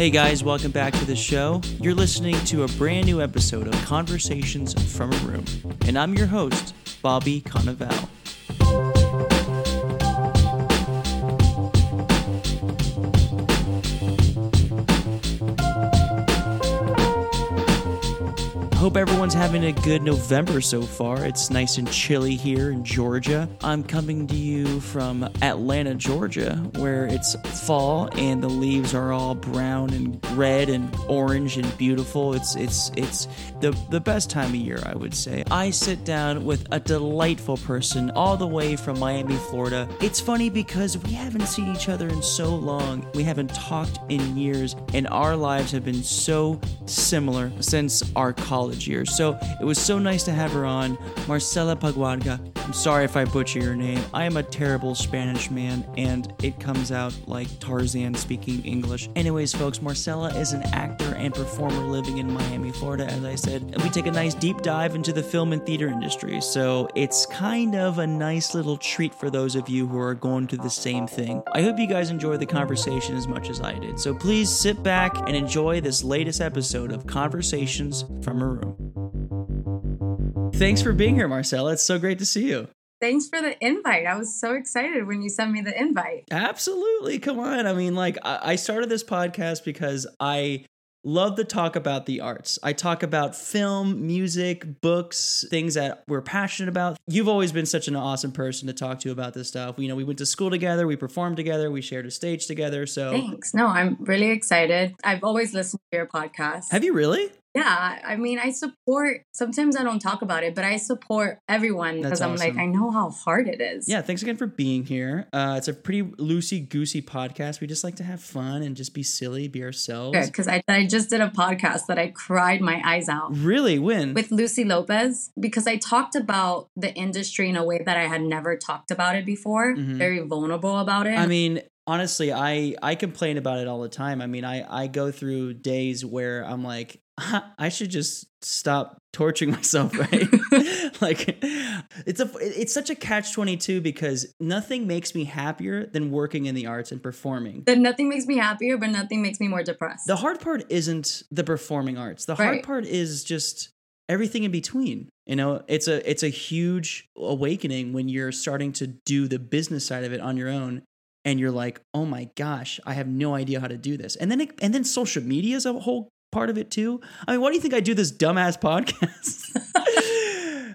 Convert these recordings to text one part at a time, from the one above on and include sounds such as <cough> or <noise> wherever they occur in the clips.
Hey guys, welcome back to the show. You're listening to a brand new episode of Conversations from a Room, and I'm your host, Bobby Cannavale. Hope everyone's having a good November so far. It's nice and chilly here in Georgia. I'm coming to you from Atlanta, Georgia, where it's fall and the leaves are all brown and red and orange and beautiful. It's it's it's the the best time of year, I would say. I sit down with a delightful person all the way from Miami, Florida. It's funny because we haven't seen each other in so long. We haven't talked in years and our lives have been so similar since our college years. So it was so nice to have her on. Marcela Paguarga. I'm sorry if I butcher your name. I am a terrible Spanish man and it comes out like Tarzan speaking English. Anyways, folks, Marcela is an actor and performer living in Miami, Florida, as I said. And we take a nice deep dive into the film and theater industry. So it's kind of a nice little treat for those of you who are going through the same thing. I hope you guys enjoy the conversation as much as I did. So please sit back and enjoy this latest episode of Conversations from a Room. Thanks for being here, Marcela. It's so great to see you. Thanks for the invite. I was so excited when you sent me the invite. Absolutely. Come on. I mean, like, I started this podcast because I love to talk about the arts. I talk about film, music, books, things that we're passionate about. You've always been such an awesome person to talk to about this stuff. You know, we went to school together, we performed together, we shared a stage together. So thanks. No, I'm really excited. I've always listened to your podcast. Have you really? Yeah, I mean, I support. Sometimes I don't talk about it, but I support everyone because I'm like, I know how hard it is. Yeah, thanks again for being here. Uh, it's a pretty loosey goosey podcast. We just like to have fun and just be silly, be ourselves. Because I, I just did a podcast that I cried my eyes out. Really? When? With Lucy Lopez, because I talked about the industry in a way that I had never talked about it before. Mm-hmm. Very vulnerable about it. I mean, honestly i i complain about it all the time i mean i i go through days where i'm like <laughs> I should just stop torturing <laughs> myself, right? <laughs> like it's a it's such a catch 22 because nothing makes me happier than working in the arts and performing. But nothing makes me happier, but nothing makes me more depressed. The hard part isn't the performing arts. The hard right. part is just everything in between. You know, it's a it's a huge awakening when you're starting to do the business side of it on your own and you're like, "Oh my gosh, I have no idea how to do this." And then it, and then social media is a whole part of it too? I mean, why do you think I do this dumbass podcast?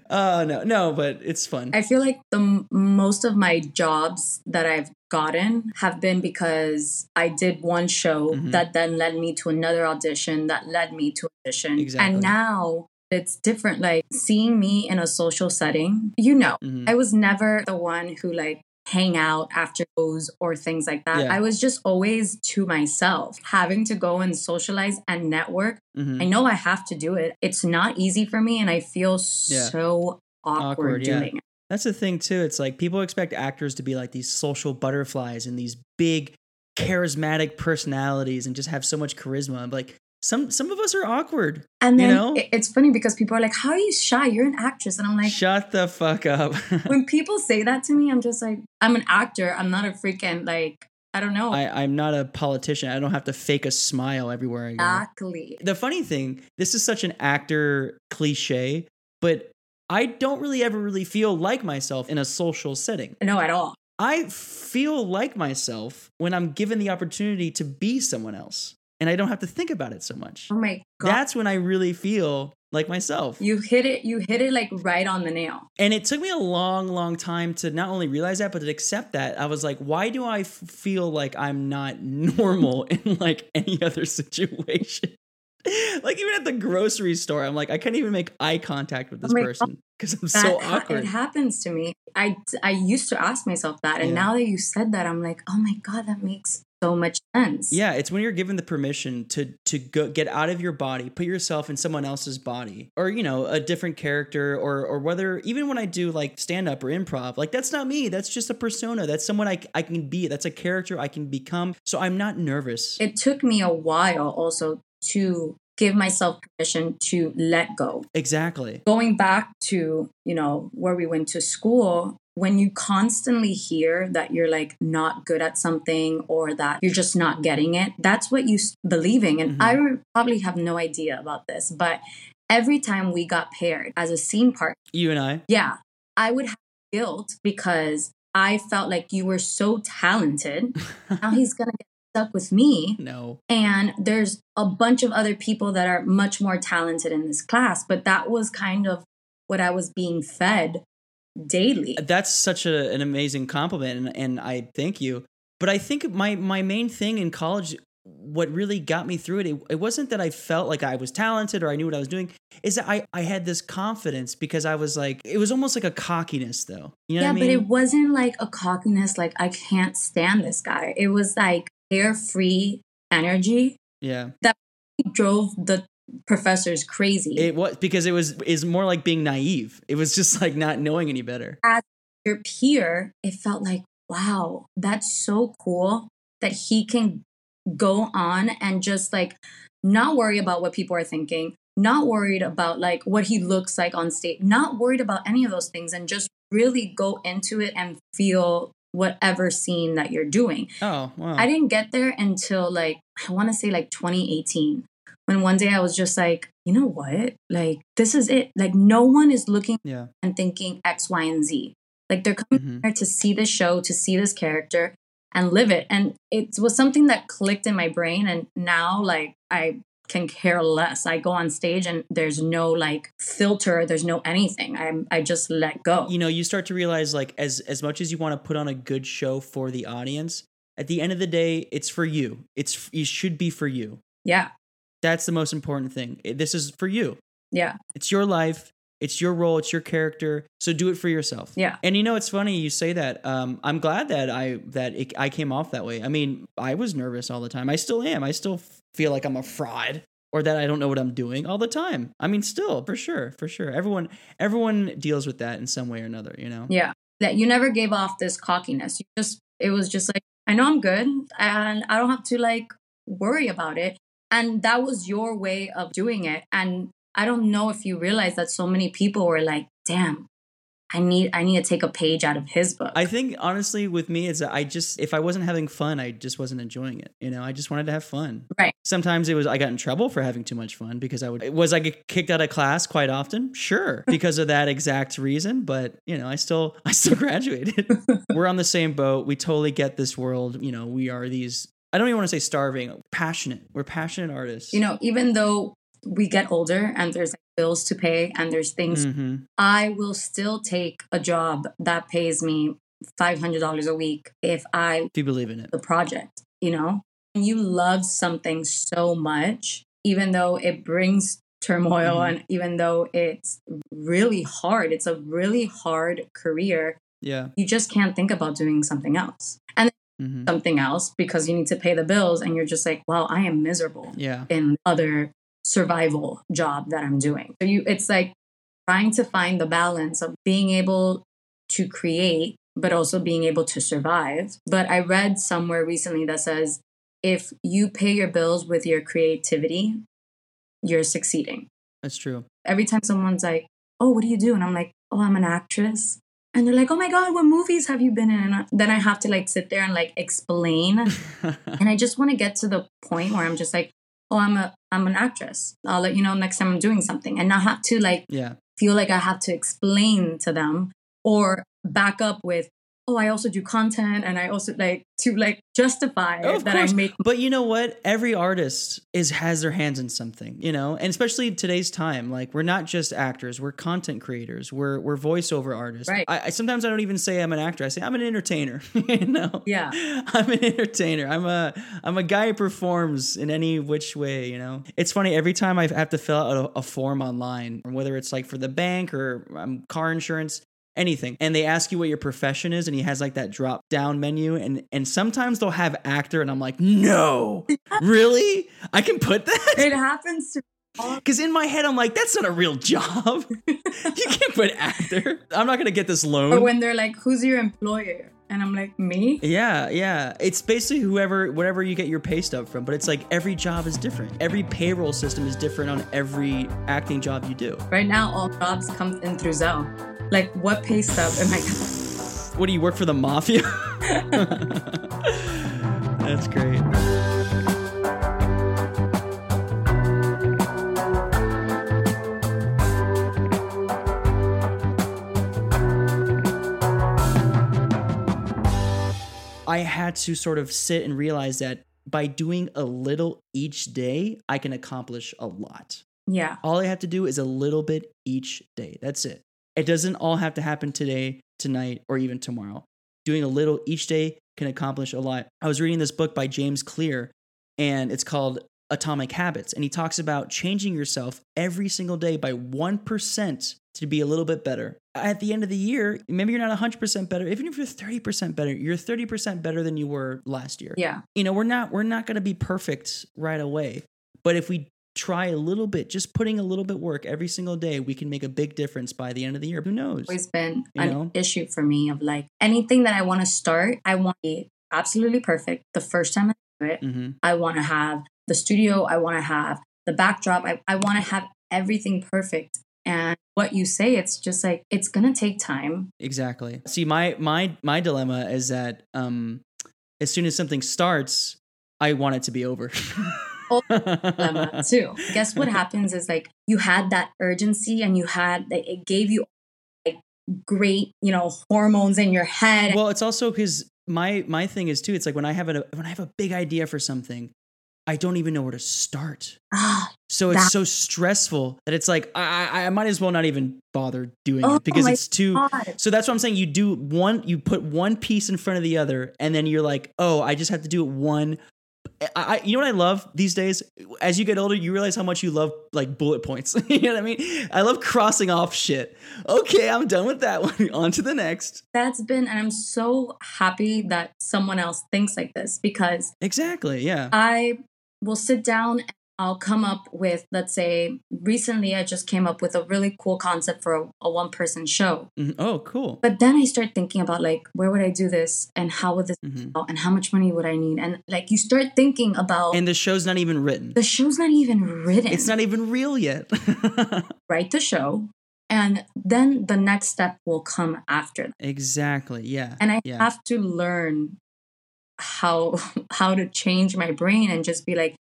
<laughs> uh no, no, but it's fun. I feel like the most of my jobs that I've gotten have been because I did one show mm-hmm. that then led me to another audition that led me to audition. Exactly. And now it's different like seeing me in a social setting you know mm-hmm. i was never the one who like hang out after shows or things like that. Yeah. I was just always to myself, having to go and socialize and network. Mm-hmm. I know I have to do it. It's not easy for me, and I feel yeah. so awkward, awkward doing yeah. it. That's the thing too. It's like people expect actors to be like these social butterflies and these big charismatic personalities and just have so much charisma. I'm like, some some of us are awkward. And then you know? it's funny because people are like, "How are you shy? You're an actress." And I'm like, "Shut the fuck up." <laughs> when people say that to me, I'm just like, "I'm an actor. I'm not a freaking like." I don't know. I, I'm not a politician. I don't have to fake a smile everywhere I go. Exactly. The funny thing, this is such an actor cliche, but I don't really ever really feel like myself in a social setting. No, at all. I feel like myself when I'm given the opportunity to be someone else and I don't have to think about it so much. Oh my god. That's when I really feel like myself. You hit it you hit it like right on the nail. And it took me a long long time to not only realize that but to accept that. I was like, why do I f- feel like I'm not <laughs> normal in like any other situation? <laughs> like even at the grocery store, I'm like, I can't even make eye contact with this oh person because I'm so awkward. it happens to me. I I used to ask myself that, and yeah. now that you said that, I'm like, oh my god, that makes so much sense. Yeah, it's when you're given the permission to to go get out of your body, put yourself in someone else's body, or you know, a different character, or or whether even when I do like stand up or improv, like that's not me. That's just a persona. That's someone I I can be. That's a character I can become. So I'm not nervous. It took me a while also to give myself permission to let go. Exactly. Going back to, you know, where we went to school, when you constantly hear that you're like not good at something or that you're just not getting it, that's what you believing. And mm-hmm. I probably have no idea about this, but every time we got paired as a scene part, you and I, yeah, I would have guilt because I felt like you were so talented. <laughs> now he's gonna get stuck with me. No. And there's a bunch of other people that are much more talented in this class, but that was kind of what I was being fed daily. That's such a, an amazing compliment, and, and I thank you. But I think my my main thing in college, what really got me through it, it, it wasn't that I felt like I was talented or I knew what I was doing. Is that I I had this confidence because I was like, it was almost like a cockiness, though. You know yeah, I mean? but it wasn't like a cockiness, like I can't stand this guy. It was like carefree energy. Yeah, that drove the professors crazy. It was because it was is more like being naive. It was just like not knowing any better. As your peer, it felt like, wow, that's so cool that he can go on and just like not worry about what people are thinking, not worried about like what he looks like on stage, not worried about any of those things and just really go into it and feel whatever scene that you're doing. Oh, wow. I didn't get there until like I want to say like 2018 when one day I was just like, you know what? Like, this is it. Like, no one is looking yeah. and thinking X, Y, and Z. Like, they're coming mm-hmm. here to see this show, to see this character and live it. And it was something that clicked in my brain. And now, like, I can care less. I go on stage and there's no like filter, there's no anything. I'm I just let go. You know, you start to realize like as as much as you want to put on a good show for the audience, at the end of the day, it's for you. It's it should be for you. Yeah. That's the most important thing. This is for you. Yeah. It's your life. It's your role. It's your character. So do it for yourself. Yeah. And you know, it's funny you say that. Um, I'm glad that I that it, I came off that way. I mean, I was nervous all the time. I still am. I still feel like I'm a fraud or that I don't know what I'm doing all the time. I mean, still for sure, for sure. Everyone everyone deals with that in some way or another. You know. Yeah. That you never gave off this cockiness. You just it was just like I know I'm good and I don't have to like worry about it. And that was your way of doing it. And I don't know if you realize that so many people were like, damn, I need I need to take a page out of his book. I think honestly with me it's I just if I wasn't having fun, I just wasn't enjoying it. You know, I just wanted to have fun. Right. Sometimes it was I got in trouble for having too much fun because I would was I get kicked out of class quite often? Sure. <laughs> Because of that exact reason, but you know, I still <laughs> I still graduated. <laughs> We're on the same boat. We totally get this world, you know, we are these I don't even want to say starving, passionate. We're passionate artists. You know, even though we get older and there's like bills to pay and there's things, mm-hmm. I will still take a job that pays me $500 a week if I if you believe in it. The project, you know? And you love something so much, even though it brings turmoil mm-hmm. and even though it's really hard, it's a really hard career. Yeah. You just can't think about doing something else. And mm-hmm. something else because you need to pay the bills and you're just like, well, I am miserable yeah. in other survival job that I'm doing. So you it's like trying to find the balance of being able to create but also being able to survive. But I read somewhere recently that says if you pay your bills with your creativity, you're succeeding. That's true. Every time someone's like, "Oh, what do you do?" and I'm like, "Oh, I'm an actress." And they're like, "Oh my god, what movies have you been in?" And then I have to like sit there and like explain, <laughs> and I just want to get to the point where I'm just like, "Oh, I'm a I'm an actress. I'll let you know next time I'm doing something," and not have to like yeah feel like I have to explain to them or back up with, oh, I also do content and I also like to like justify oh, that course. I make. But you know what? Every artist is has their hands in something, you know, and especially today's time, like we're not just actors, we're content creators, we're we're voiceover artists. Right. I, I sometimes I don't even say I'm an actor. I say I'm an entertainer. <laughs> you know. Yeah. <laughs> I'm an entertainer. I'm a I'm a guy who performs in any which way. You know. It's funny every time I have to fill out a, a form online, whether it's like for the bank or um, car insurance anything and they ask you what your profession is and he has like that drop down menu and and sometimes they'll have actor and i'm like no <laughs> really i can put that it happens to because in my head i'm like that's not a real job <laughs> <laughs> you can't put actor i'm not gonna get this loan or when they're like who's your employer and I'm like, me? Yeah, yeah. It's basically whoever, whatever you get your pay stub from. But it's like every job is different. Every payroll system is different on every acting job you do. Right now, all jobs come in through Zelle. Like, what pay stub am I? What do you work for the mafia? <laughs> That's great. I had to sort of sit and realize that by doing a little each day, I can accomplish a lot. Yeah. All I have to do is a little bit each day. That's it. It doesn't all have to happen today, tonight, or even tomorrow. Doing a little each day can accomplish a lot. I was reading this book by James Clear, and it's called Atomic Habits. And he talks about changing yourself every single day by 1% to be a little bit better. At the end of the year, maybe you're not 100% better. Even if you're 30% better, you're 30% better than you were last year. Yeah. You know, we're not we're not going to be perfect right away. But if we try a little bit, just putting a little bit work every single day, we can make a big difference by the end of the year. Who knows? Always been you an know? issue for me of like anything that I want to start, I want to be absolutely perfect the first time I do it. Mm-hmm. I want to have the studio, I want to have the backdrop, I, I want to have everything perfect. And what you say, it's just like it's gonna take time. Exactly. See, my my my dilemma is that um as soon as something starts, I want it to be over. <laughs> dilemma <laughs> too. Guess what happens is like you had that urgency and you had like, it gave you like great, you know, hormones in your head. Well, it's also because my my thing is too. It's like when I have a when I have a big idea for something, I don't even know where to start. Ah, so it's that. so stressful that it's like I, I might as well not even bother doing oh, it because it's too. God. So that's what I'm saying. You do one, you put one piece in front of the other, and then you're like, oh, I just have to do it one. I, you know what I love these days? As you get older, you realize how much you love like bullet points. <laughs> you know what I mean? I love crossing off shit. Okay, I'm done with that one. <laughs> On to the next. That's been, and I'm so happy that someone else thinks like this because exactly, yeah. I we'll sit down and I'll come up with, let's say, recently I just came up with a really cool concept for a, a one person show. Mm-hmm. Oh, cool. But then I start thinking about like, where would I do this and how would this mm-hmm. and how much money would I need? And like, you start thinking about. And the show's not even written. The show's not even written. It's not even real yet. <laughs> Write the show. And then the next step will come after that. Exactly. Yeah. And I yeah. have to learn how <laughs> how to change my brain and just be like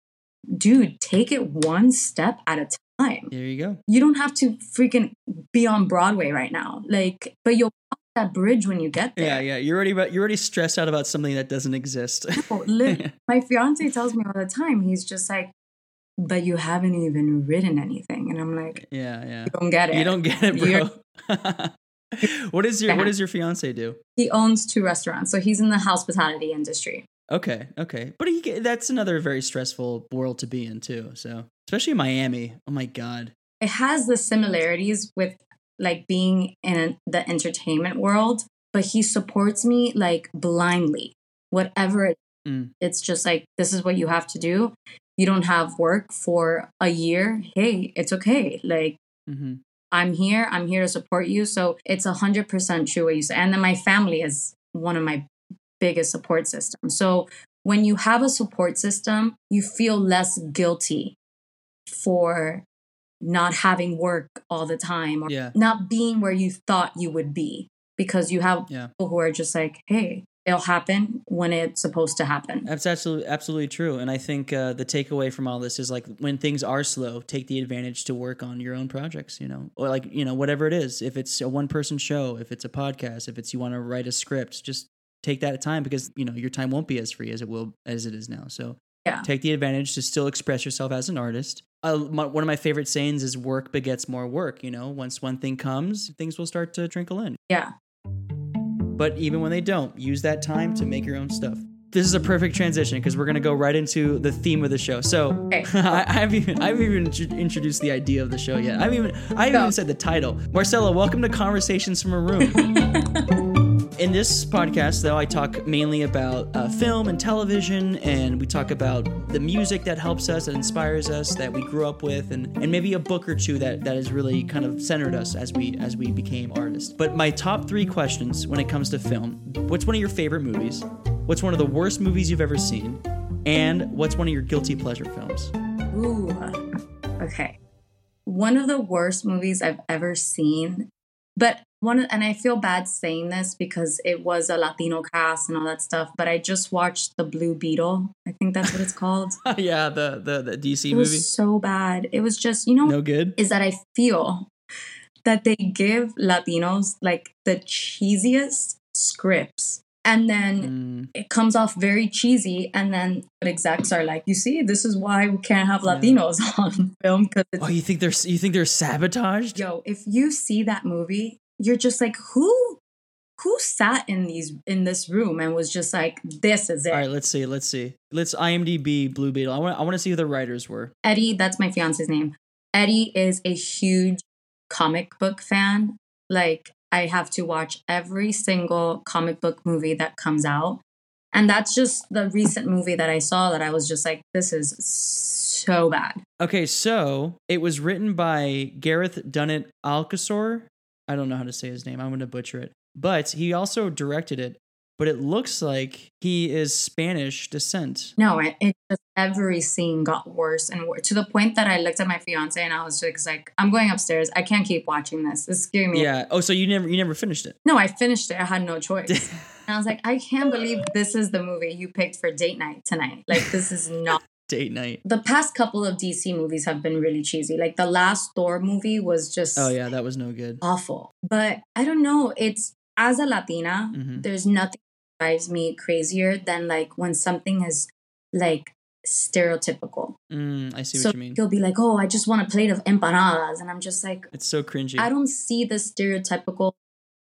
dude take it one step at a time. There you go. You don't have to freaking be on broadway right now. Like but you'll cross that bridge when you get there. Yeah yeah. You're already you're already stressed out about something that doesn't exist. No, <laughs> my fiance tells me all the time he's just like but you haven't even written anything. And i'm like yeah yeah. You don't get it. You don't get it bro. <laughs> What is your What does your fiance do? He owns two restaurants, so he's in the hospitality industry. Okay, okay, but he, that's another very stressful world to be in too. So especially in Miami. Oh my god, it has the similarities with like being in the entertainment world, but he supports me like blindly. Whatever it, mm. it's just like this is what you have to do. You don't have work for a year. Hey, it's okay. Like mm-hmm. I'm here. I'm here to support you. So it's a hundred percent true what you say. And then my family is one of my biggest support system. So when you have a support system, you feel less guilty for not having work all the time or yeah. not being where you thought you would be because you have yeah. people who are just like, hey, it'll happen when it's supposed to happen. That's absolutely absolutely true. And I think uh, the takeaway from all this is like when things are slow, take the advantage to work on your own projects. You know, or like you know whatever it is. If it's a one person show, if it's a podcast, if it's you want to write a script, just take that time because you know your time won't be as free as it will as it is now. So yeah. take the advantage to still express yourself as an artist. Uh, my, one of my favorite sayings is work begets more work. You know, once one thing comes, things will start to trickle in. Yeah. But even when they don't, use that time to make your own stuff. This is a perfect transition because we're going to go right into the theme of the show. So okay. <laughs> I, have even I haven't even introduced the idea of the show yet. I haven't even I haven't even said the title. Marcela, welcome to Conversations from a Room. <laughs> In this podcast, though, I talk mainly about uh, film and television, and we talk about the music that helps us, that inspires us, that we grew up with, and, and maybe a book or two that, that has really kind of centered us as we as we became artists. But my top three questions when it comes to film: What's one of your favorite movies? What's one of the worst movies you've ever seen? And what's one of your guilty pleasure films? Ooh, okay. One of the worst movies I've ever seen, but one and I feel bad saying this because it was a Latino cast and all that stuff, but I just watched the Blue Beetle. I think that's what it's <laughs> called. yeah, the the, the DC it movie. was so bad. It was just, you know, no good. Is that I feel that they give Latinos like the cheesiest scripts and then mm. it comes off very cheesy and then what execs are like you see this is why we can't have latinos yeah. <laughs> on film because oh you think they're you think they're sabotaged? Yo if you see that movie you're just like who who sat in these in this room and was just like this is it. All right let's see let's see. Let's imdb blue beetle. I want i want to see who the writers were. Eddie that's my fiance's name. Eddie is a huge comic book fan. Like I have to watch every single comic book movie that comes out. And that's just the recent movie that I saw that I was just like, this is so bad. Okay, so it was written by Gareth Dunnet Alcocer. I don't know how to say his name. I'm going to butcher it. But he also directed it but it looks like he is Spanish descent. No, it, it just every scene got worse and worse to the point that I looked at my fiance and I was just like, I'm going upstairs. I can't keep watching this. It's scaring me. Yeah. Oh, so you never you never finished it? No, I finished it. I had no choice. <laughs> and I was like, I can't believe this is the movie you picked for date night tonight. Like this is <laughs> not date night. The past couple of DC movies have been really cheesy. Like the last Thor movie was just Oh yeah, that was no good. Awful. But I don't know, it's as a Latina, mm-hmm. there's nothing drives me crazier than like when something is like stereotypical. Mm, I see so what you mean. He'll be like, "Oh, I just want a plate of empanadas," and I'm just like, "It's so cringy." I don't see the stereotypical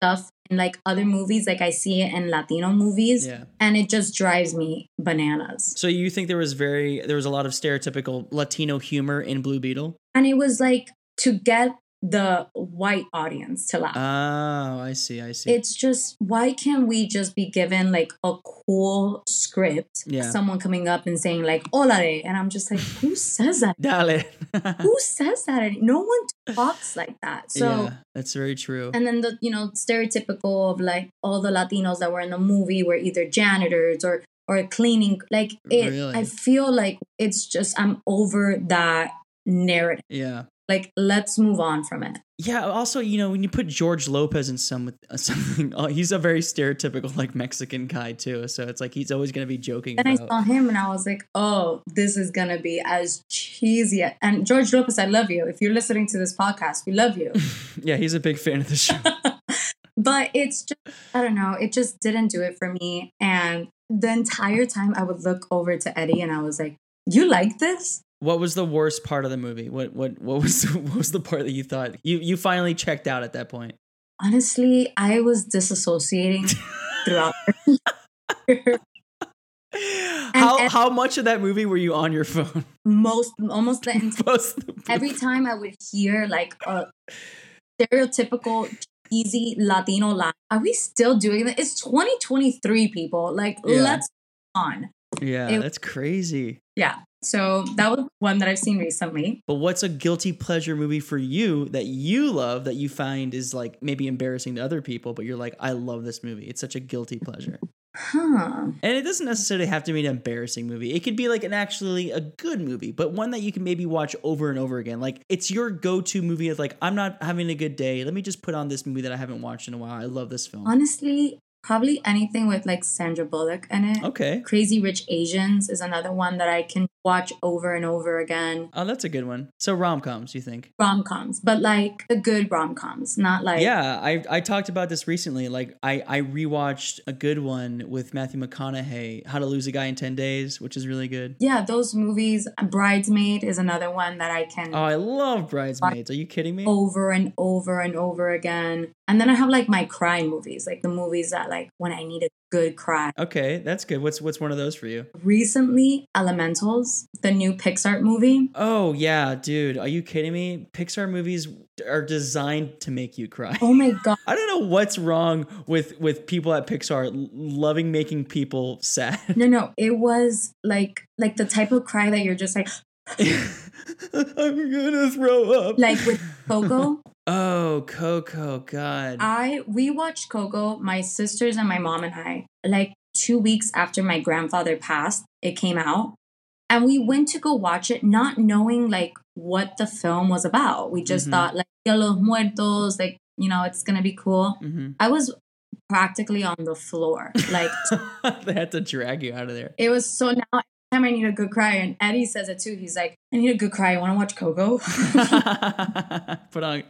stuff in like other movies, like I see it in Latino movies, yeah. and it just drives me bananas. So you think there was very there was a lot of stereotypical Latino humor in Blue Beetle, and it was like to get the white audience to laugh. Oh, I see, I see. It's just why can't we just be given like a cool script? Yeah. Someone coming up and saying like "Hola," and I'm just like, who says that? <laughs> Dale. <laughs> who says that? No one talks like that. So yeah, that's very true. And then the you know stereotypical of like all the Latinos that were in the movie were either janitors or or cleaning. Like it, really? I feel like it's just I'm over that narrative. Yeah. Like, let's move on from it. Yeah. Also, you know, when you put George Lopez in some uh, <laughs> something, oh, he's a very stereotypical like Mexican guy too. So it's like he's always gonna be joking. And about. I saw him, and I was like, oh, this is gonna be as cheesy. And George Lopez, I love you. If you're listening to this podcast, we love you. <laughs> yeah, he's a big fan of the show. <laughs> but it's just, I don't know, it just didn't do it for me. And the entire time, I would look over to Eddie, and I was like, you like this? What was the worst part of the movie? What what what was <laughs> what was the part that you thought you you finally checked out at that point? Honestly, I was disassociating <laughs> throughout. <laughs> how how much of that movie were you on your phone? Most almost the entire. every time I would hear like a stereotypical easy Latino line. Are we still doing that? It's 2023, people. Like, yeah. let's on. Yeah, it, that's crazy. Yeah. So that was one that I've seen recently. But what's a guilty pleasure movie for you that you love that you find is like maybe embarrassing to other people, but you're like, I love this movie. It's such a guilty pleasure. Huh. And it doesn't necessarily have to be an embarrassing movie. It could be like an actually a good movie, but one that you can maybe watch over and over again. Like it's your go-to movie of like I'm not having a good day. Let me just put on this movie that I haven't watched in a while. I love this film. Honestly, Probably anything with like Sandra Bullock in it. Okay. Crazy Rich Asians is another one that I can watch over and over again. Oh, that's a good one. So rom coms, you think? Rom coms, but like the good rom coms, not like Yeah, I I talked about this recently. Like I I rewatched a good one with Matthew McConaughey, How to Lose a Guy in Ten Days, which is really good. Yeah, those movies. Bridesmaid is another one that I can. Oh, I love Bridesmaids. Are you kidding me? Over and over and over again. And then I have like my cry movies, like the movies that like when I need a good cry. Okay, that's good. What's what's one of those for you? Recently, Elementals, the new Pixar movie. Oh yeah, dude, are you kidding me? Pixar movies are designed to make you cry. Oh my <laughs> god. I don't know what's wrong with with people at Pixar loving making people sad. No, no, it was like like the type of cry that you're just like <laughs> I'm gonna throw up. Like with Coco. <laughs> Oh, Coco, God. I we watched Coco, my sisters and my mom and I, like two weeks after my grandfather passed, it came out. And we went to go watch it, not knowing like what the film was about. We just mm-hmm. thought like Dia los Muertos, like you know, it's gonna be cool. Mm-hmm. I was practically on the floor. Like <laughs> they had to drag you out of there. It was so now time I need a good cry, and Eddie says it too. He's like, I need a good cry. You want to watch Coco? <laughs> Put on.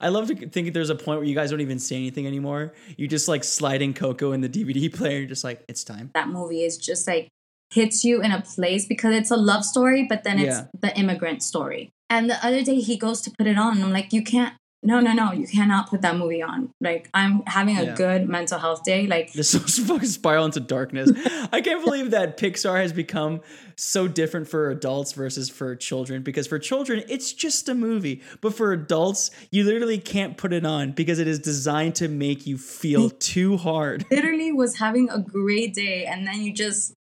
I love to think there's a point where you guys don't even say anything anymore. You just like sliding Coco in the DVD player. You're just like, it's time. That movie is just like hits you in a place because it's a love story, but then it's yeah. the immigrant story. And the other day he goes to put it on, and I'm like, you can't no, no, no, you cannot put that movie on. Like, I'm having a yeah. good mental health day. Like, this <laughs> is fucking spiral into darkness. <laughs> I can't believe that Pixar has become so different for adults versus for children. Because for children, it's just a movie, but for adults, you literally can't put it on because it is designed to make you feel too hard. <laughs> Literally was having a great day, and then you just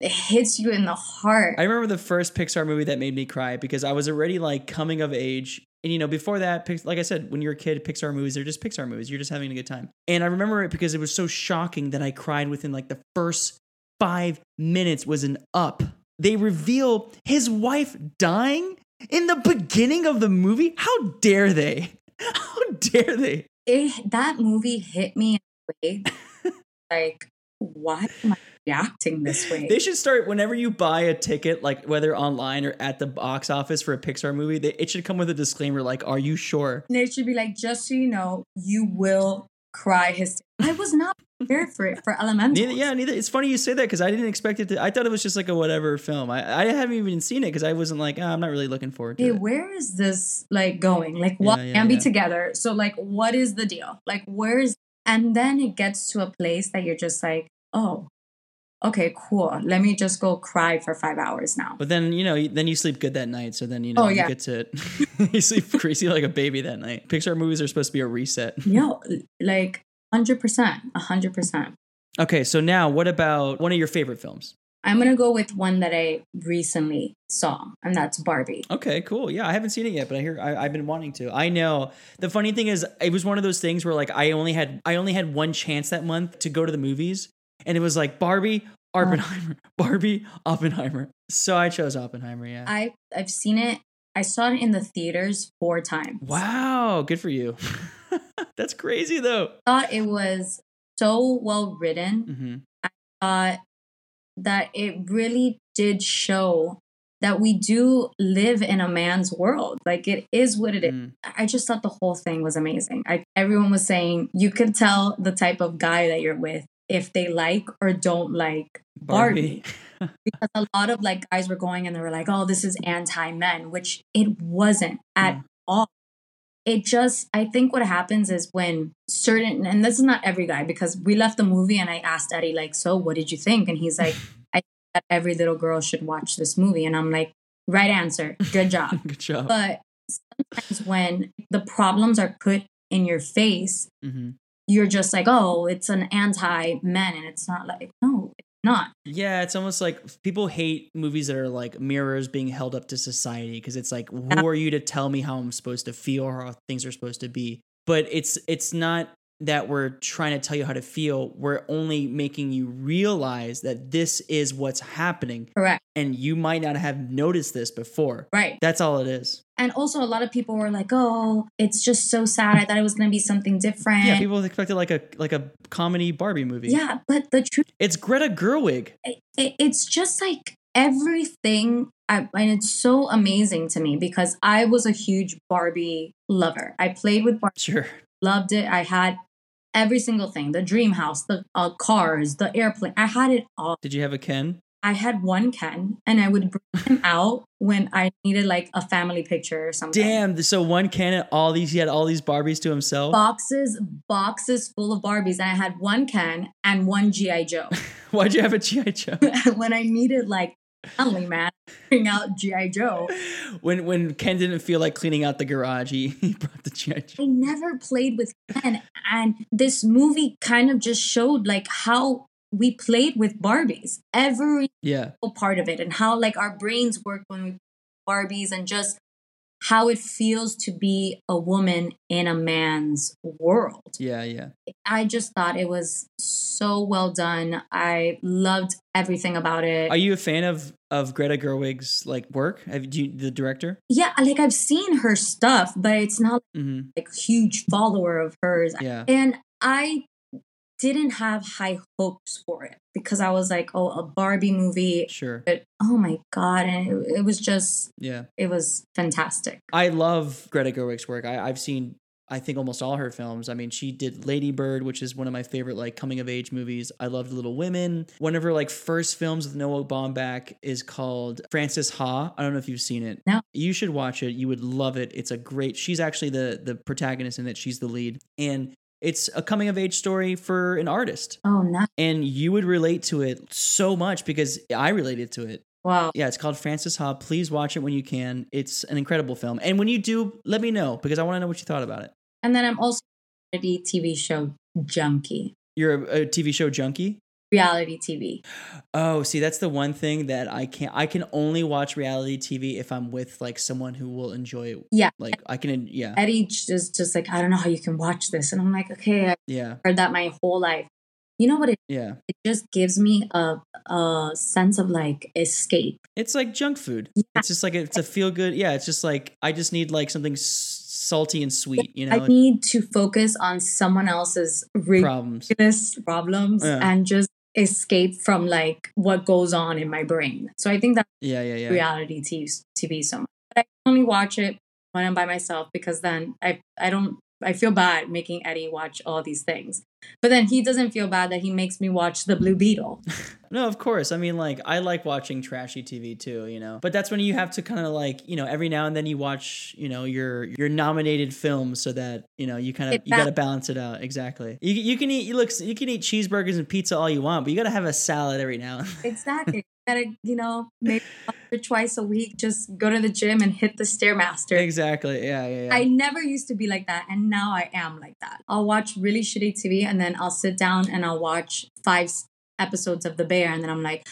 it hits you in the heart. I remember the first Pixar movie that made me cry because I was already like coming of age and you know, before that, like I said, when you're a kid, Pixar movies, they're just Pixar movies. You're just having a good time. And I remember it because it was so shocking that I cried within like the first five minutes was an up. They reveal his wife dying in the beginning of the movie. How dare they? <laughs> How dare they? It, that movie hit me in a way <laughs> like, what am I reacting this <laughs> way. They should start whenever you buy a ticket, like whether online or at the box office for a Pixar movie, they, it should come with a disclaimer like, "Are you sure?" And it should be like, "Just so you know, you will cry hysterically. I was not prepared for it for Elemental. <laughs> Neither, yeah, neither. It's funny you say that because I didn't expect it to. I thought it was just like a whatever film. I, I haven't even seen it because I wasn't like, oh, I'm not really looking forward to hey, it. Where is this like going? Like, what yeah, yeah, can yeah. be together? So, like, what is the deal? Like, where's and then it gets to a place that you're just like, oh, okay, cool. Let me just go cry for five hours now. But then, you know, then you sleep good that night. So then, you know, oh, yeah. you get to, <laughs> you sleep crazy like a baby that night. Pixar movies are supposed to be a reset. Yeah, like 100%. 100%. Okay, so now what about one of your favorite films? I'm gonna go with one that I recently saw, and that's Barbie. Okay, cool. Yeah, I haven't seen it yet, but I hear I, have been wanting to. I know. The funny thing is, it was one of those things where like I only had I only had one chance that month to go to the movies, and it was like Barbie, Oppenheimer, <laughs> Barbie, Oppenheimer. So I chose Oppenheimer. Yeah, I I've seen it. I saw it in the theaters four times. Wow, good for you. <laughs> That's crazy though. I thought it was so well written. Mm-hmm. I thought that it really did show that we do live in a man's world. Like it is what it is. Mm. I just thought the whole thing was amazing. I, everyone was saying you could tell the type of guy that you're with if they like or don't like Barbie. Barbie. <laughs> because a lot of like guys were going and they were like, oh, this is anti men, which it wasn't at mm. all. It just, I think what happens is when certain, and this is not every guy because we left the movie and I asked Eddie, like, so what did you think? And he's like, <laughs> I think that every little girl should watch this movie. And I'm like, right answer. Good job. <laughs> Good job. But sometimes when the problems are put in your face, mm-hmm you're just like, oh, it's an anti men. And it's not like, no, it's not. Yeah, it's almost like people hate movies that are like mirrors being held up to society because it's like, who are you to tell me how I'm supposed to feel or how things are supposed to be? But it's it's not that we're trying to tell you how to feel. We're only making you realize that this is what's happening. Correct. And you might not have noticed this before. Right. That's all it is. And also, a lot of people were like, "Oh, it's just so sad. I thought it was going to be something different." Yeah, people expected like a like a comedy Barbie movie. Yeah, but the truth, it's Greta Gerwig. It, it, it's just like everything I, and it's so amazing to me because I was a huge Barbie lover. I played with Barbie. Sure loved it. I had every single thing the dream house, the uh, cars, the airplane. I had it all. Did you have a Ken? I had one Ken and I would bring him <laughs> out when I needed like a family picture or something. Damn. So one Ken and all these, he had all these Barbies to himself? Boxes, boxes full of Barbies. And I had one Ken and one G.I. Joe. <laughs> Why'd you have a G.I. Joe? <laughs> when I needed like family man. Bring out GI Joe. When when Ken didn't feel like cleaning out the garage, he, he brought the GI Joe. I never played with Ken, and this movie kind of just showed like how we played with Barbies, every yeah. part of it, and how like our brains work when we Barbies, and just how it feels to be a woman in a man's world. Yeah, yeah. I just thought it was so well done. I loved everything about it. Are you a fan of of Greta Gerwig's like work? Have you the director? Yeah, like I've seen her stuff, but it's not mm-hmm. like huge follower of hers. Yeah. And I didn't have high hopes for it because I was like, oh, a Barbie movie. Sure. But oh my God. And it, it was just, yeah, it was fantastic. I love Greta Gerwig's work. I, I've seen I think almost all her films. I mean, she did Lady Bird, which is one of my favorite like coming of age movies. I loved Little Women. One of her like first films with Noah Baumbach is called Frances Ha. I don't know if you've seen it. No. You should watch it. You would love it. It's a great. She's actually the the protagonist in it. She's the lead, and it's a coming of age story for an artist. Oh, nice. And you would relate to it so much because I related to it. Wow. Yeah, it's called Frances Ha. Please watch it when you can. It's an incredible film. And when you do, let me know because I want to know what you thought about it. And then I'm also a TV show junkie. You're a, a TV show junkie? Reality TV. Oh, see, that's the one thing that I can't. I can only watch reality TV if I'm with like someone who will enjoy it. Yeah, like I can. Yeah, Eddie just just like I don't know how you can watch this, and I'm like, okay, I yeah, heard that my whole life. You know what it? Yeah, it just gives me a a sense of like escape. It's like junk food. Yeah. It's just like it's a feel good. Yeah, it's just like I just need like something. S- salty and sweet. You know, I need to focus on someone else's problems, problems, yeah. and just escape from like what goes on in my brain. So I think that yeah, yeah, yeah. reality TV, TV so much. But I only watch it when I'm by myself because then I I don't I feel bad making Eddie watch all these things. But then he doesn't feel bad that he makes me watch the Blue Beetle. <laughs> no, of course. I mean, like, I like watching trashy TV too, you know. But that's when you have to kind of like, you know, every now and then you watch, you know, your your nominated films so that you know you kind of you got to balance it out. Exactly. You you can eat you look you can eat cheeseburgers and pizza all you want, but you got to have a salad every now and then. Exactly gotta, you know, maybe once or twice a week, just go to the gym and hit the Stairmaster. Exactly. Yeah, yeah, yeah. I never used to be like that. And now I am like that. I'll watch really shitty TV and then I'll sit down and I'll watch five episodes of The Bear. And then I'm like,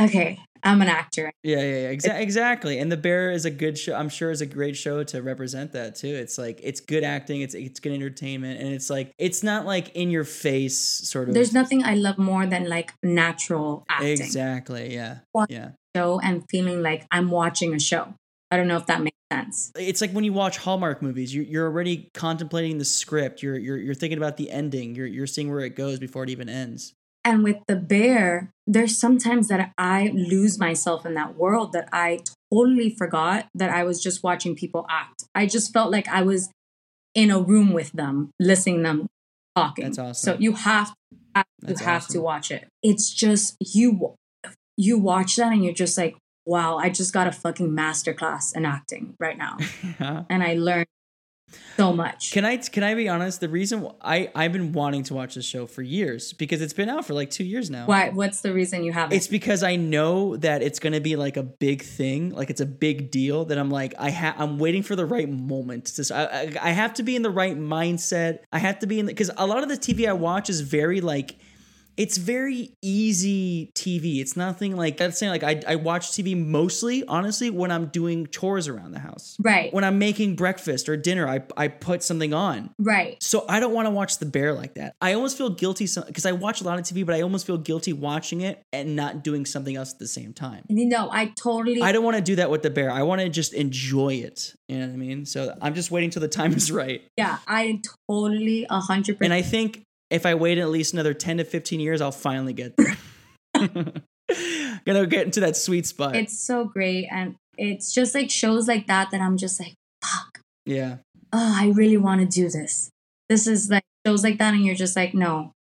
okay, I'm an actor. Yeah, yeah, yeah. Exa- exactly. And The Bear is a good show. I'm sure is a great show to represent that too. It's like it's good acting, it's it's good entertainment, and it's like it's not like in your face sort of. There's nothing I love more than like natural acting. Exactly. Yeah. Watch yeah. Show and feeling like I'm watching a show. I don't know if that makes sense. It's like when you watch Hallmark movies, you're, you're already contemplating the script. You're, you're you're thinking about the ending. You're you're seeing where it goes before it even ends. And with the bear, there's sometimes that I lose myself in that world that I totally forgot that I was just watching people act. I just felt like I was in a room with them, listening them talking. That's awesome. So you have to, you have awesome. to watch it. It's just you you watch that and you're just like, wow, I just got a fucking masterclass in acting right now. <laughs> yeah. And I learned so much. Can I can I be honest? The reason I I've been wanting to watch this show for years because it's been out for like two years now. Why? What's the reason you haven't? It's because I know that it's going to be like a big thing, like it's a big deal. That I'm like I ha- I'm waiting for the right moment. To, I, I I have to be in the right mindset. I have to be in because a lot of the TV I watch is very like it's very easy TV. It's nothing like that's saying like I, I watch TV mostly, honestly, when I'm doing chores around the house. Right. When I'm making breakfast or dinner, I, I put something on. Right. So I don't want to watch The Bear like that. I almost feel guilty because I watch a lot of TV, but I almost feel guilty watching it and not doing something else at the same time. No, I totally. I don't want to do that with The Bear. I want to just enjoy it. You know what I mean? So I'm just waiting till the time is right. Yeah, I totally 100%. And I think if I wait at least another 10 to 15 years, I'll finally get there. <laughs> Gonna get into that sweet spot. It's so great. And it's just like shows like that that I'm just like, fuck. Yeah. Oh, I really want to do this. This is like shows like that, and you're just like, no,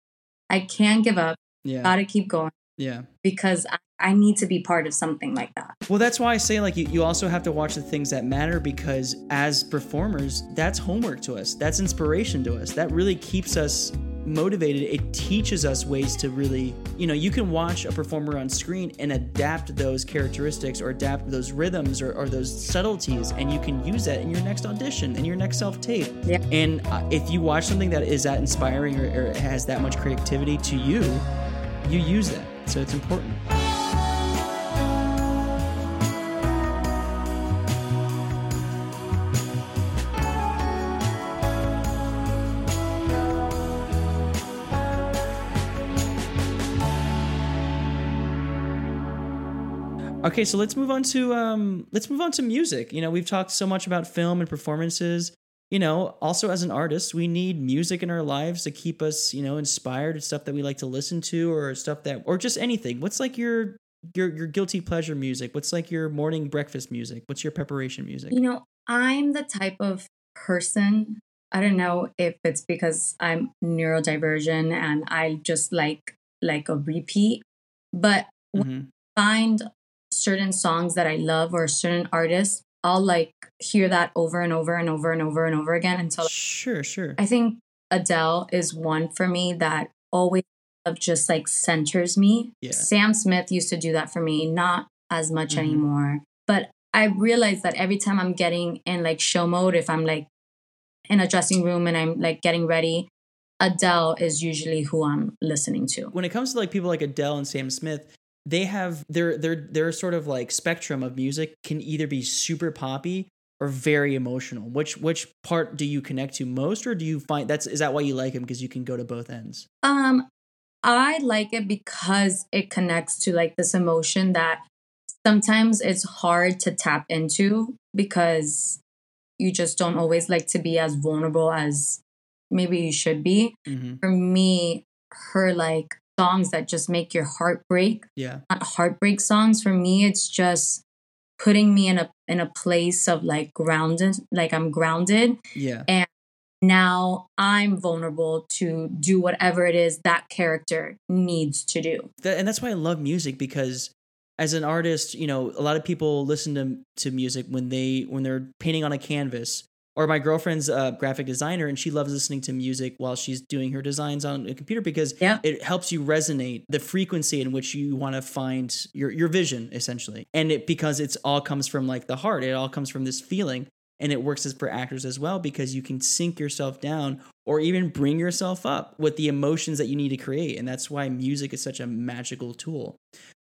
I can't give up. Yeah. Gotta keep going. Yeah. Because I, I need to be part of something like that. Well, that's why I say, like, you, you also have to watch the things that matter because as performers, that's homework to us. That's inspiration to us. That really keeps us motivated, it teaches us ways to really, you know, you can watch a performer on screen and adapt those characteristics or adapt those rhythms or, or those subtleties, and you can use that in your next audition, in your next self tape. Yeah. And uh, if you watch something that is that inspiring or, or has that much creativity to you, you use that. So it's important. Okay, so let's move on to um, let's move on to music. You know, we've talked so much about film and performances. You know, also as an artist, we need music in our lives to keep us, you know, inspired. It's stuff that we like to listen to, or stuff that, or just anything. What's like your your your guilty pleasure music? What's like your morning breakfast music? What's your preparation music? You know, I'm the type of person. I don't know if it's because I'm neurodivergent and I just like like a repeat, but mm-hmm. find certain songs that I love or certain artists, I'll like hear that over and over and over and over and over again until sure, sure. I think Adele is one for me that always of just like centers me. Yeah. Sam Smith used to do that for me, not as much mm-hmm. anymore. But I realize that every time I'm getting in like show mode, if I'm like in a dressing room and I'm like getting ready, Adele is usually who I'm listening to. When it comes to like people like Adele and Sam Smith, they have their their their sort of like spectrum of music can either be super poppy or very emotional. Which which part do you connect to most, or do you find that's is that why you like him because you can go to both ends? Um, I like it because it connects to like this emotion that sometimes it's hard to tap into because you just don't always like to be as vulnerable as maybe you should be. Mm-hmm. For me, her like songs that just make your heart break. Yeah. Not heartbreak songs. For me, it's just putting me in a in a place of like grounded, like I'm grounded. Yeah. And now I'm vulnerable to do whatever it is that character needs to do. and that's why I love music because as an artist, you know, a lot of people listen to to music when they when they're painting on a canvas or my girlfriend's a graphic designer and she loves listening to music while she's doing her designs on a computer because yeah. it helps you resonate the frequency in which you want to find your your vision essentially. And it because it's all comes from like the heart it all comes from this feeling and it works as for actors as well because you can sink yourself down or even bring yourself up with the emotions that you need to create and that's why music is such a magical tool.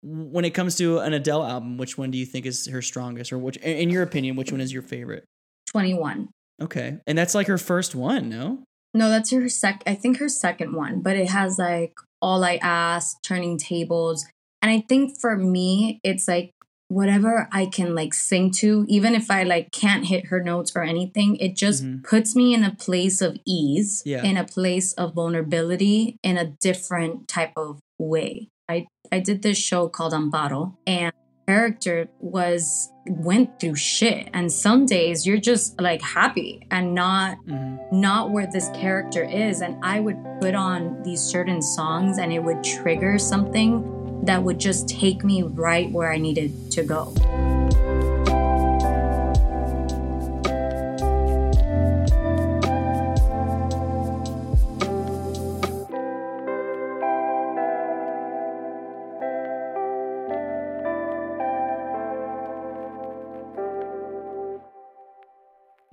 When it comes to an Adele album which one do you think is her strongest or which in your opinion which one is your favorite? 21 Okay. And that's like her first one, no? No, that's her sec I think her second one, but it has like All I Ask, Turning Tables. And I think for me, it's like whatever I can like sing to, even if I like can't hit her notes or anything, it just mm-hmm. puts me in a place of ease, yeah. in a place of vulnerability in a different type of way. I I did this show called Amparo and character was went through shit. And some days you're just like happy and not mm-hmm. not where this character is. And i would put on these certain songs and it would trigger something that would just take me right where i needed to go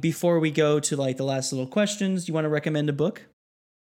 before we go to like the last little questions, you want to recommend a book?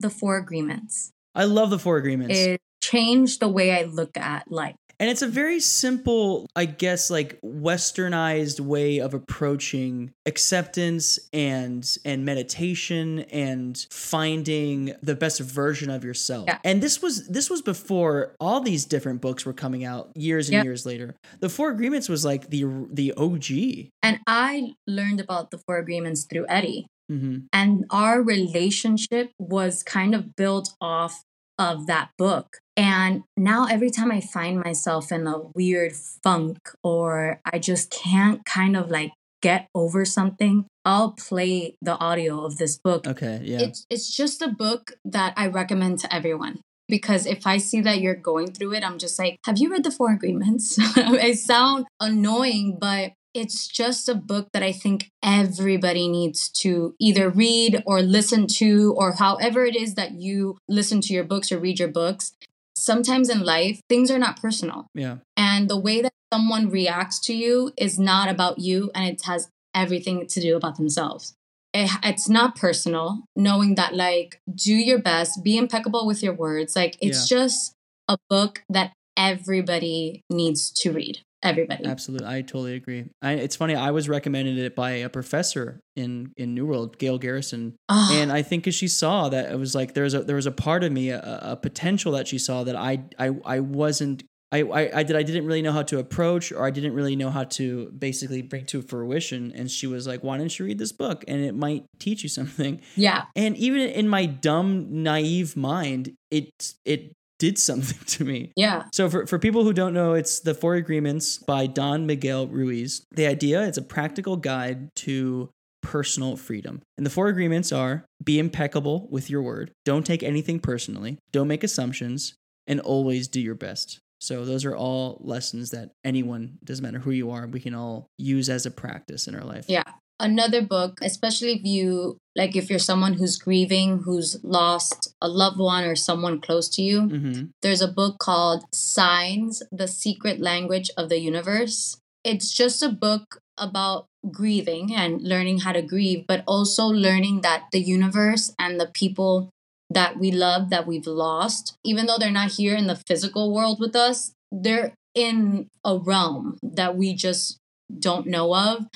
The Four Agreements. I love the Four Agreements. It changed the way I look at life. And it's a very simple, I guess, like westernized way of approaching acceptance and and meditation and finding the best version of yourself. Yeah. And this was this was before all these different books were coming out years and yep. years later. The Four Agreements was like the the OG. And I learned about the Four Agreements through Eddie. Mm-hmm. And our relationship was kind of built off of that book. And now every time I find myself in a weird funk or I just can't kind of like get over something, I'll play the audio of this book. Okay, yeah. It's it's just a book that I recommend to everyone because if I see that you're going through it, I'm just like, have you read the Four Agreements? <laughs> I sound annoying, but it's just a book that I think everybody needs to either read or listen to, or however it is that you listen to your books or read your books. Sometimes in life, things are not personal. Yeah. And the way that someone reacts to you is not about you and it has everything to do about themselves. It, it's not personal, knowing that, like, do your best, be impeccable with your words. Like, it's yeah. just a book that everybody needs to read everybody. Absolutely, I totally agree. I, it's funny. I was recommended it by a professor in in New World, Gail Garrison, oh. and I think as she saw that it was like there was a there was a part of me, a, a potential that she saw that I I I wasn't I, I, I did I didn't really know how to approach or I didn't really know how to basically bring to fruition. And she was like, Why don't you read this book? And it might teach you something. Yeah. And even in my dumb, naive mind, it it did something to me. Yeah. So for, for people who don't know, it's the Four Agreements by Don Miguel Ruiz. The idea it's a practical guide to personal freedom. And the four agreements are be impeccable with your word, don't take anything personally, don't make assumptions, and always do your best. So those are all lessons that anyone, doesn't matter who you are, we can all use as a practice in our life. Yeah. Another book, especially if you like if you're someone who's grieving, who's lost a loved one or someone close to you, mm-hmm. there's a book called Signs: The Secret Language of the Universe. It's just a book about grieving and learning how to grieve, but also learning that the universe and the people that we love that we've lost, even though they're not here in the physical world with us, they're in a realm that we just don't know of.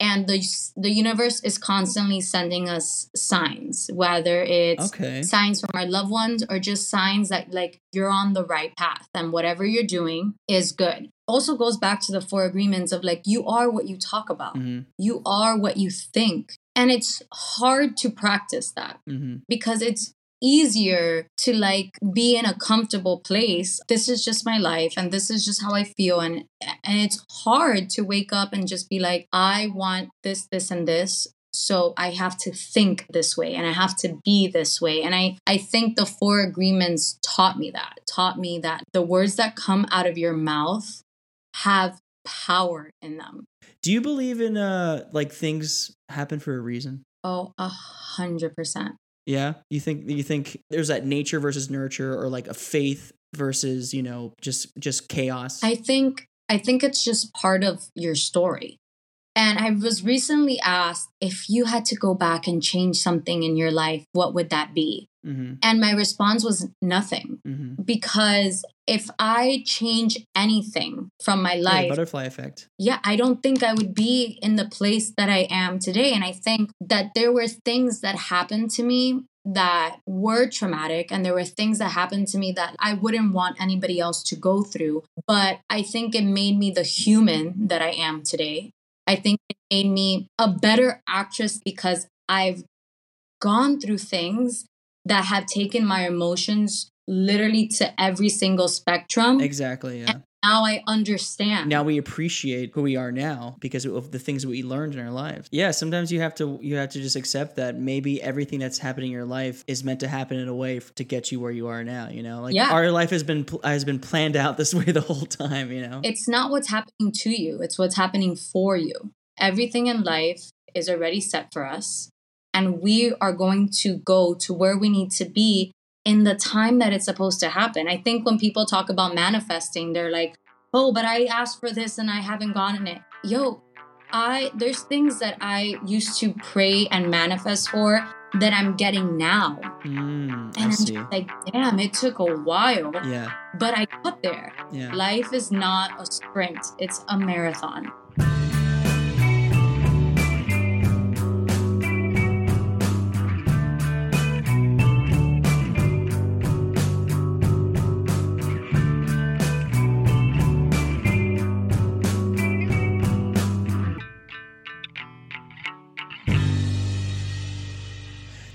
And the the universe is constantly sending us signs, whether it's okay. signs from our loved ones or just signs that like you're on the right path and whatever you're doing is good. Also goes back to the four agreements of like you are what you talk about. Mm-hmm. You are what you think. And it's hard to practice that mm-hmm. because it's easier to like be in a comfortable place. This is just my life and this is just how i feel and and it's hard to wake up and just be like i want this this and this so i have to think this way and i have to be this way. And i i think the four agreements taught me that taught me that the words that come out of your mouth have power in them. Do you believe in uh like things happen for a reason? Oh a hundred percent yeah, you think you think there's that nature versus nurture, or like a faith versus you know just just chaos. I think I think it's just part of your story. And I was recently asked if you had to go back and change something in your life, what would that be? Mm-hmm. And my response was nothing. Mm-hmm. Because if I change anything from my life, yeah, butterfly effect. Yeah, I don't think I would be in the place that I am today. And I think that there were things that happened to me that were traumatic and there were things that happened to me that I wouldn't want anybody else to go through. But I think it made me the human that I am today. I think it made me a better actress because I've gone through things that have taken my emotions literally to every single spectrum. Exactly. Yeah. And now I understand. Now we appreciate who we are now because of the things we learned in our lives. Yeah, sometimes you have to you have to just accept that maybe everything that's happening in your life is meant to happen in a way to get you where you are now. You know, like yeah. our life has been has been planned out this <laughs> way the whole time. You know, it's not what's happening to you; it's what's happening for you. Everything in life is already set for us and we are going to go to where we need to be in the time that it's supposed to happen. I think when people talk about manifesting, they're like, "Oh, but I asked for this and I haven't gotten it." Yo, I there's things that I used to pray and manifest for that I'm getting now. Mm, and I am just like, damn, it took a while. Yeah. But I got there. Yeah. Life is not a sprint, it's a marathon.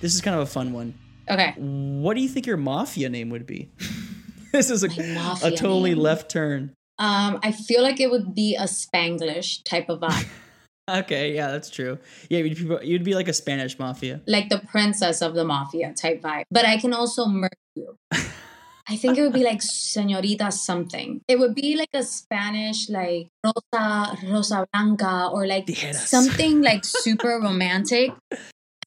This is kind of a fun one. Okay. What do you think your mafia name would be? <laughs> this is a, a totally name. left turn. Um, I feel like it would be a Spanglish type of vibe. <laughs> okay, yeah, that's true. Yeah, you'd be, you'd be like a Spanish mafia, like the princess of the mafia type vibe. But I can also murder you. <laughs> I think it would be like señorita something. It would be like a Spanish like Rosa Rosa Blanca or like Tijeras. something like super romantic.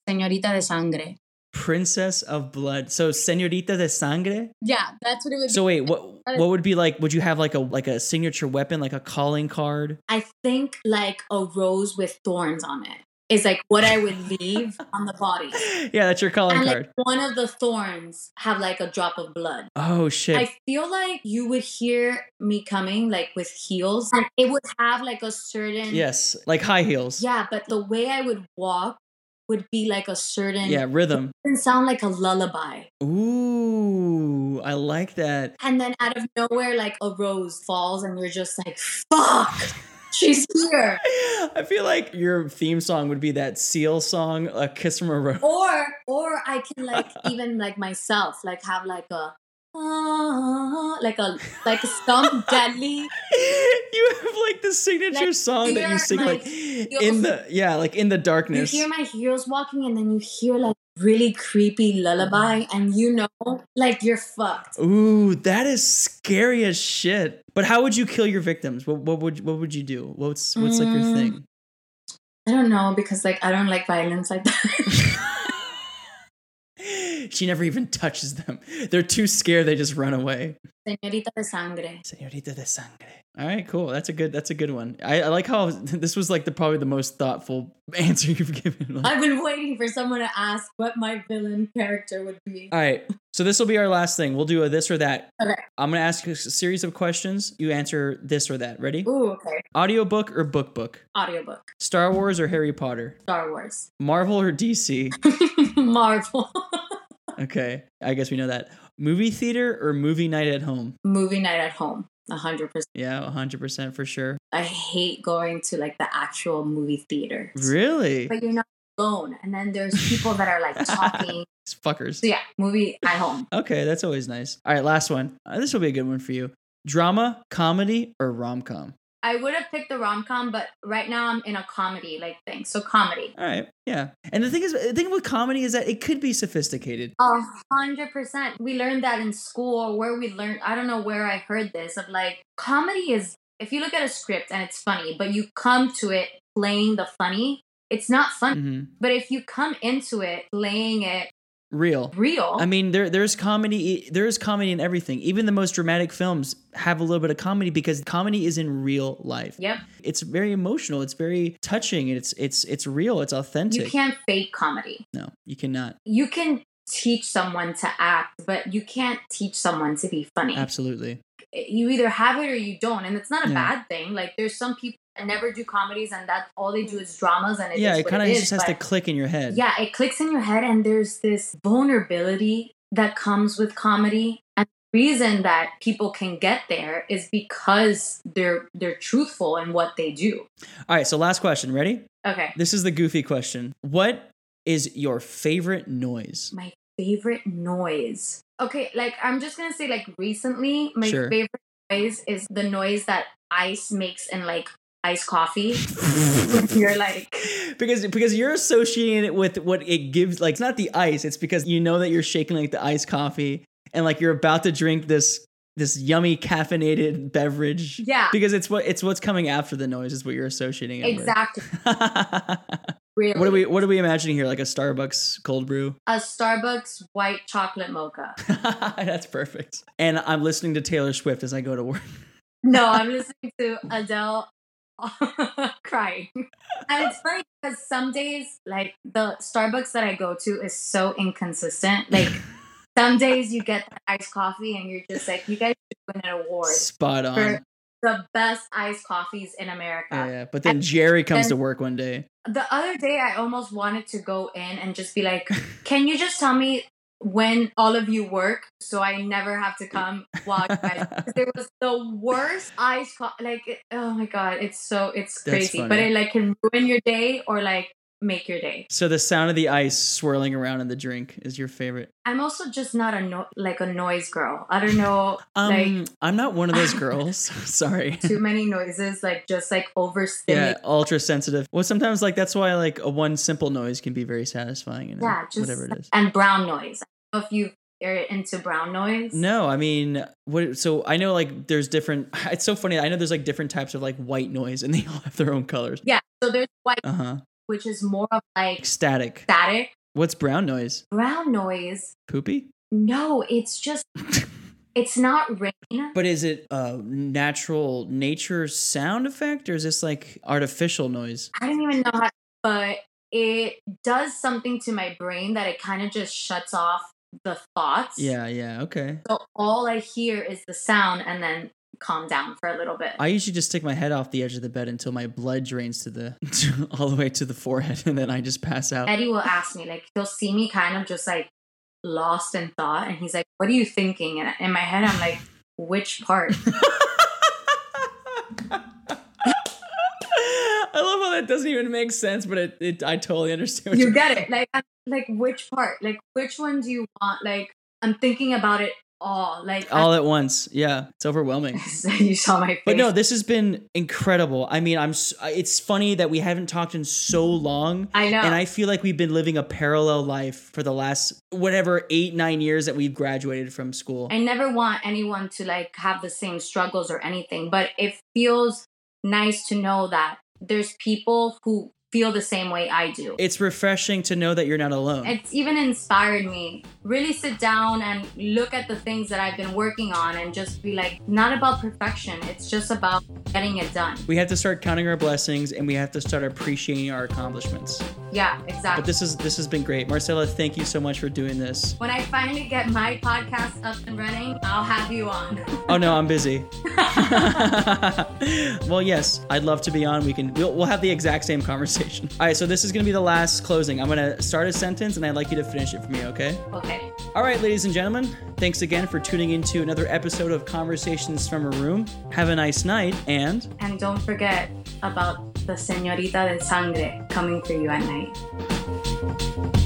Señorita de Sangre. Princess of Blood. So Señorita de Sangre? Yeah, that's what it would so be. wait, what what would be like would you have like a like a signature weapon, like a calling card? I think like a rose with thorns on it is like what I would <laughs> leave on the body. Yeah, that's your calling and, card. Like, one of the thorns have like a drop of blood. Oh shit. I feel like you would hear me coming like with heels and it would have like a certain Yes, like high heels. Yeah, but the way I would walk would be like a certain yeah rhythm. It sound like a lullaby. Ooh, Ooh, I like that. And then out of nowhere, like a rose falls, and you're just like, fuck. She's here. <laughs> I feel like your theme song would be that Seal song, "A Kiss from a Rose." Or, or I can like <laughs> even like myself, like have like a uh, <laughs> like a like a some deadly. You have like the signature like, song that you sing like in the yeah, like in the darkness. You hear my heels walking, and then you hear like really creepy lullaby, and you know, like you're fucked. Ooh, that is scary as shit. But how would you kill your victims? What, what would what would you do? What's what's mm, like your mm. thing? I don't know because like I don't like violence like that. <laughs> she never even touches them. They're too scared. They just run away. Señorita de sangre. Señorita de sangre. All right, cool. That's a good. That's a good one. I, I like how <laughs> this was like the probably the most thoughtful <laughs> answer you've given. I've been waiting for someone to ask what my villain character would be. All right, so this will be our last thing. We'll do a this or that. Okay. I'm gonna ask you a series of questions. You answer this or that. Ready? Ooh, okay. Audiobook or book book? Audiobook. Star Wars or Harry Potter? Star Wars. Marvel or DC? <laughs> Marvel. <laughs> okay, I guess we know that. Movie theater or movie night at home? Movie night at home. A hundred percent. Yeah, a hundred percent for sure. I hate going to like the actual movie theater. Really? But you're not alone, and then there's people that are like <laughs> talking. fuckers. So yeah, movie at home. Okay, that's always nice. All right, last one. Uh, this will be a good one for you. Drama, comedy, or rom com? I would have picked the rom com, but right now I'm in a comedy like thing. So comedy. All right. Yeah. And the thing is, the thing with comedy is that it could be sophisticated. A hundred percent. We learned that in school, or where we learned. I don't know where I heard this of like comedy is. If you look at a script and it's funny, but you come to it playing the funny, it's not funny. Mm-hmm. But if you come into it playing it real. Real? I mean there there's comedy there's comedy in everything. Even the most dramatic films have a little bit of comedy because comedy is in real life. Yep it's very emotional. It's very touching. It's it's it's real. It's authentic. You can't fake comedy. No you cannot. You can teach someone to act but you can't teach someone to be funny. Absolutely. You either have it or you don't and it's not a yeah. bad thing. Like there's some people never do comedies and that all they do is dramas and yeah it kind of just has to click in your head. Yeah it clicks in your head and there's this vulnerability that comes with comedy. And the reason that people can get there is because they're they're truthful in what they do. All right so last question ready? Okay. This is the goofy question. What is your favorite noise? My favorite noise. Okay like i'm just gonna say like recently my sure. favorite noise is the noise that ice makes in like iced coffee. <laughs> you're like <laughs> because because you're associating it with what it gives. Like it's not the ice. It's because you know that you're shaking like the iced coffee and like you're about to drink this this yummy caffeinated beverage. Yeah. Because it's what it's what's coming after the noise is what you're associating it exactly. <laughs> really. What are we what are we imagining here? Like a Starbucks cold brew? A Starbucks white chocolate mocha. That's perfect. And I'm listening to Taylor Swift as I go to work. no, I'm listening to Adele <laughs> crying. And it's funny because some days, like the Starbucks that I go to is so inconsistent. Like <laughs> some days you get the iced coffee and you're just like, you guys should win an award. Spot on. the best iced coffees in America. Yeah, yeah. but then and Jerry comes to work one day. The other day, I almost wanted to go in and just be like, "Can you just tell me when all of you work, so I never have to come while you guys. <laughs> there was the worst ice, co- like oh my god, it's so it's crazy, but it like can ruin your day or like make your day. So the sound of the ice swirling around in the drink is your favorite. I'm also just not a no- like a noise girl. I don't know. um, like I'm not one of those <laughs> girls. <laughs> Sorry. Too many noises, like just like overstimulating. Yeah, ultra sensitive. Well, sometimes like that's why like a one simple noise can be very satisfying. And yeah, just, whatever it is. And brown noise. I don't if you are into brown noise. No, I mean, what? So I know like there's different. <laughs> It's so funny. I know there's like different types of like white noise, and they all have their own colors. Yeah. So there's white. Uh huh which is more of like static. Static. What's brown noise? Brown noise. Poopy? No, it's just <laughs> it's not rain. But is it a natural nature sound effect or is this like artificial noise? I don't even know how but it does something to my brain that it kind of just shuts off the thoughts. Yeah, yeah, okay. So all I hear is the sound and then calm down for a little bit. I usually just stick my head off the edge of the bed until my blood drains to the to, <laughs> all the way to the forehead, and then I just pass out. Eddie will ask me like he'll see me kind of just like lost in thought and he's like, What are you thinking? And in my head, I'm like, Which part? <laughs> I love how that doesn't even make sense, but it, it I totally understand. you get <laughs> it, like like which part, like which one do you want? Like I'm thinking about it all like all I, at once yeah it's overwhelming <laughs> you saw my face but no this has been incredible i mean i'm it's funny that we haven't talked in so long i know and i feel like we've been living a parallel life for the last whatever eight nine years that we've graduated from school i never want anyone to like have the same struggles or anything but it feels nice to know that there's people who feel the same way I do. It's refreshing to know that you're not alone. It's even inspired me. Really sit down and look at the things that I've been working on and just be like, not about perfection. It's just about getting it done. We have to start counting our blessings and we have to start appreciating our accomplishments. Yeah, exactly. But this is this has been great. Marcela, thank you so much for doing this. When I finally get my podcast up and running, I'll have you on. <laughs> oh no, I'm busy. <laughs> well, yes, I'd love to be on. We can we'll, we'll have the exact same conversation. <laughs> All right, so this is going to be the last closing. I'm going to start a sentence and I'd like you to finish it for me, okay? Okay. All right, ladies and gentlemen, thanks again for tuning into another episode of Conversations from a Room. Have a nice night and and don't forget about the Señorita de Sangre coming for you at night.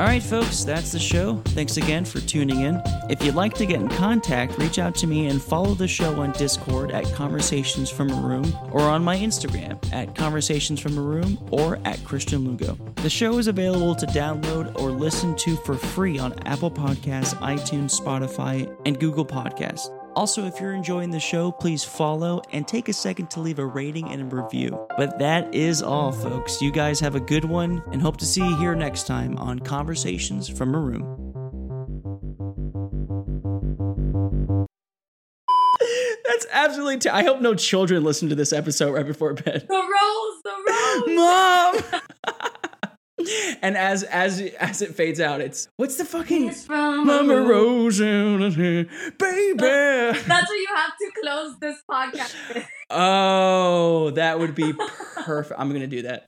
All right, folks, that's the show. Thanks again for tuning in. If you'd like to get in contact, reach out to me and follow the show on Discord at Conversations from a Room or on my Instagram at Conversations from a Room or at Kristian Lugo. The show is available to download or listen to for free on Apple Podcasts, iTunes, Spotify, and Google Podcasts. Also, if you're enjoying the show, please follow and take a second to leave a rating and a review. But that is all, folks. You guys have a good one and hope to see you here next time on Conversations from a Room. That's absolutely. T- I hope no children listen to this episode right before bed. The rose, the rose, mom. <laughs> <laughs> and as as as it fades out, it's what's the fucking Mama Rose, baby. That's what you have to close this podcast with. Oh, that would be perfect. I'm gonna do that.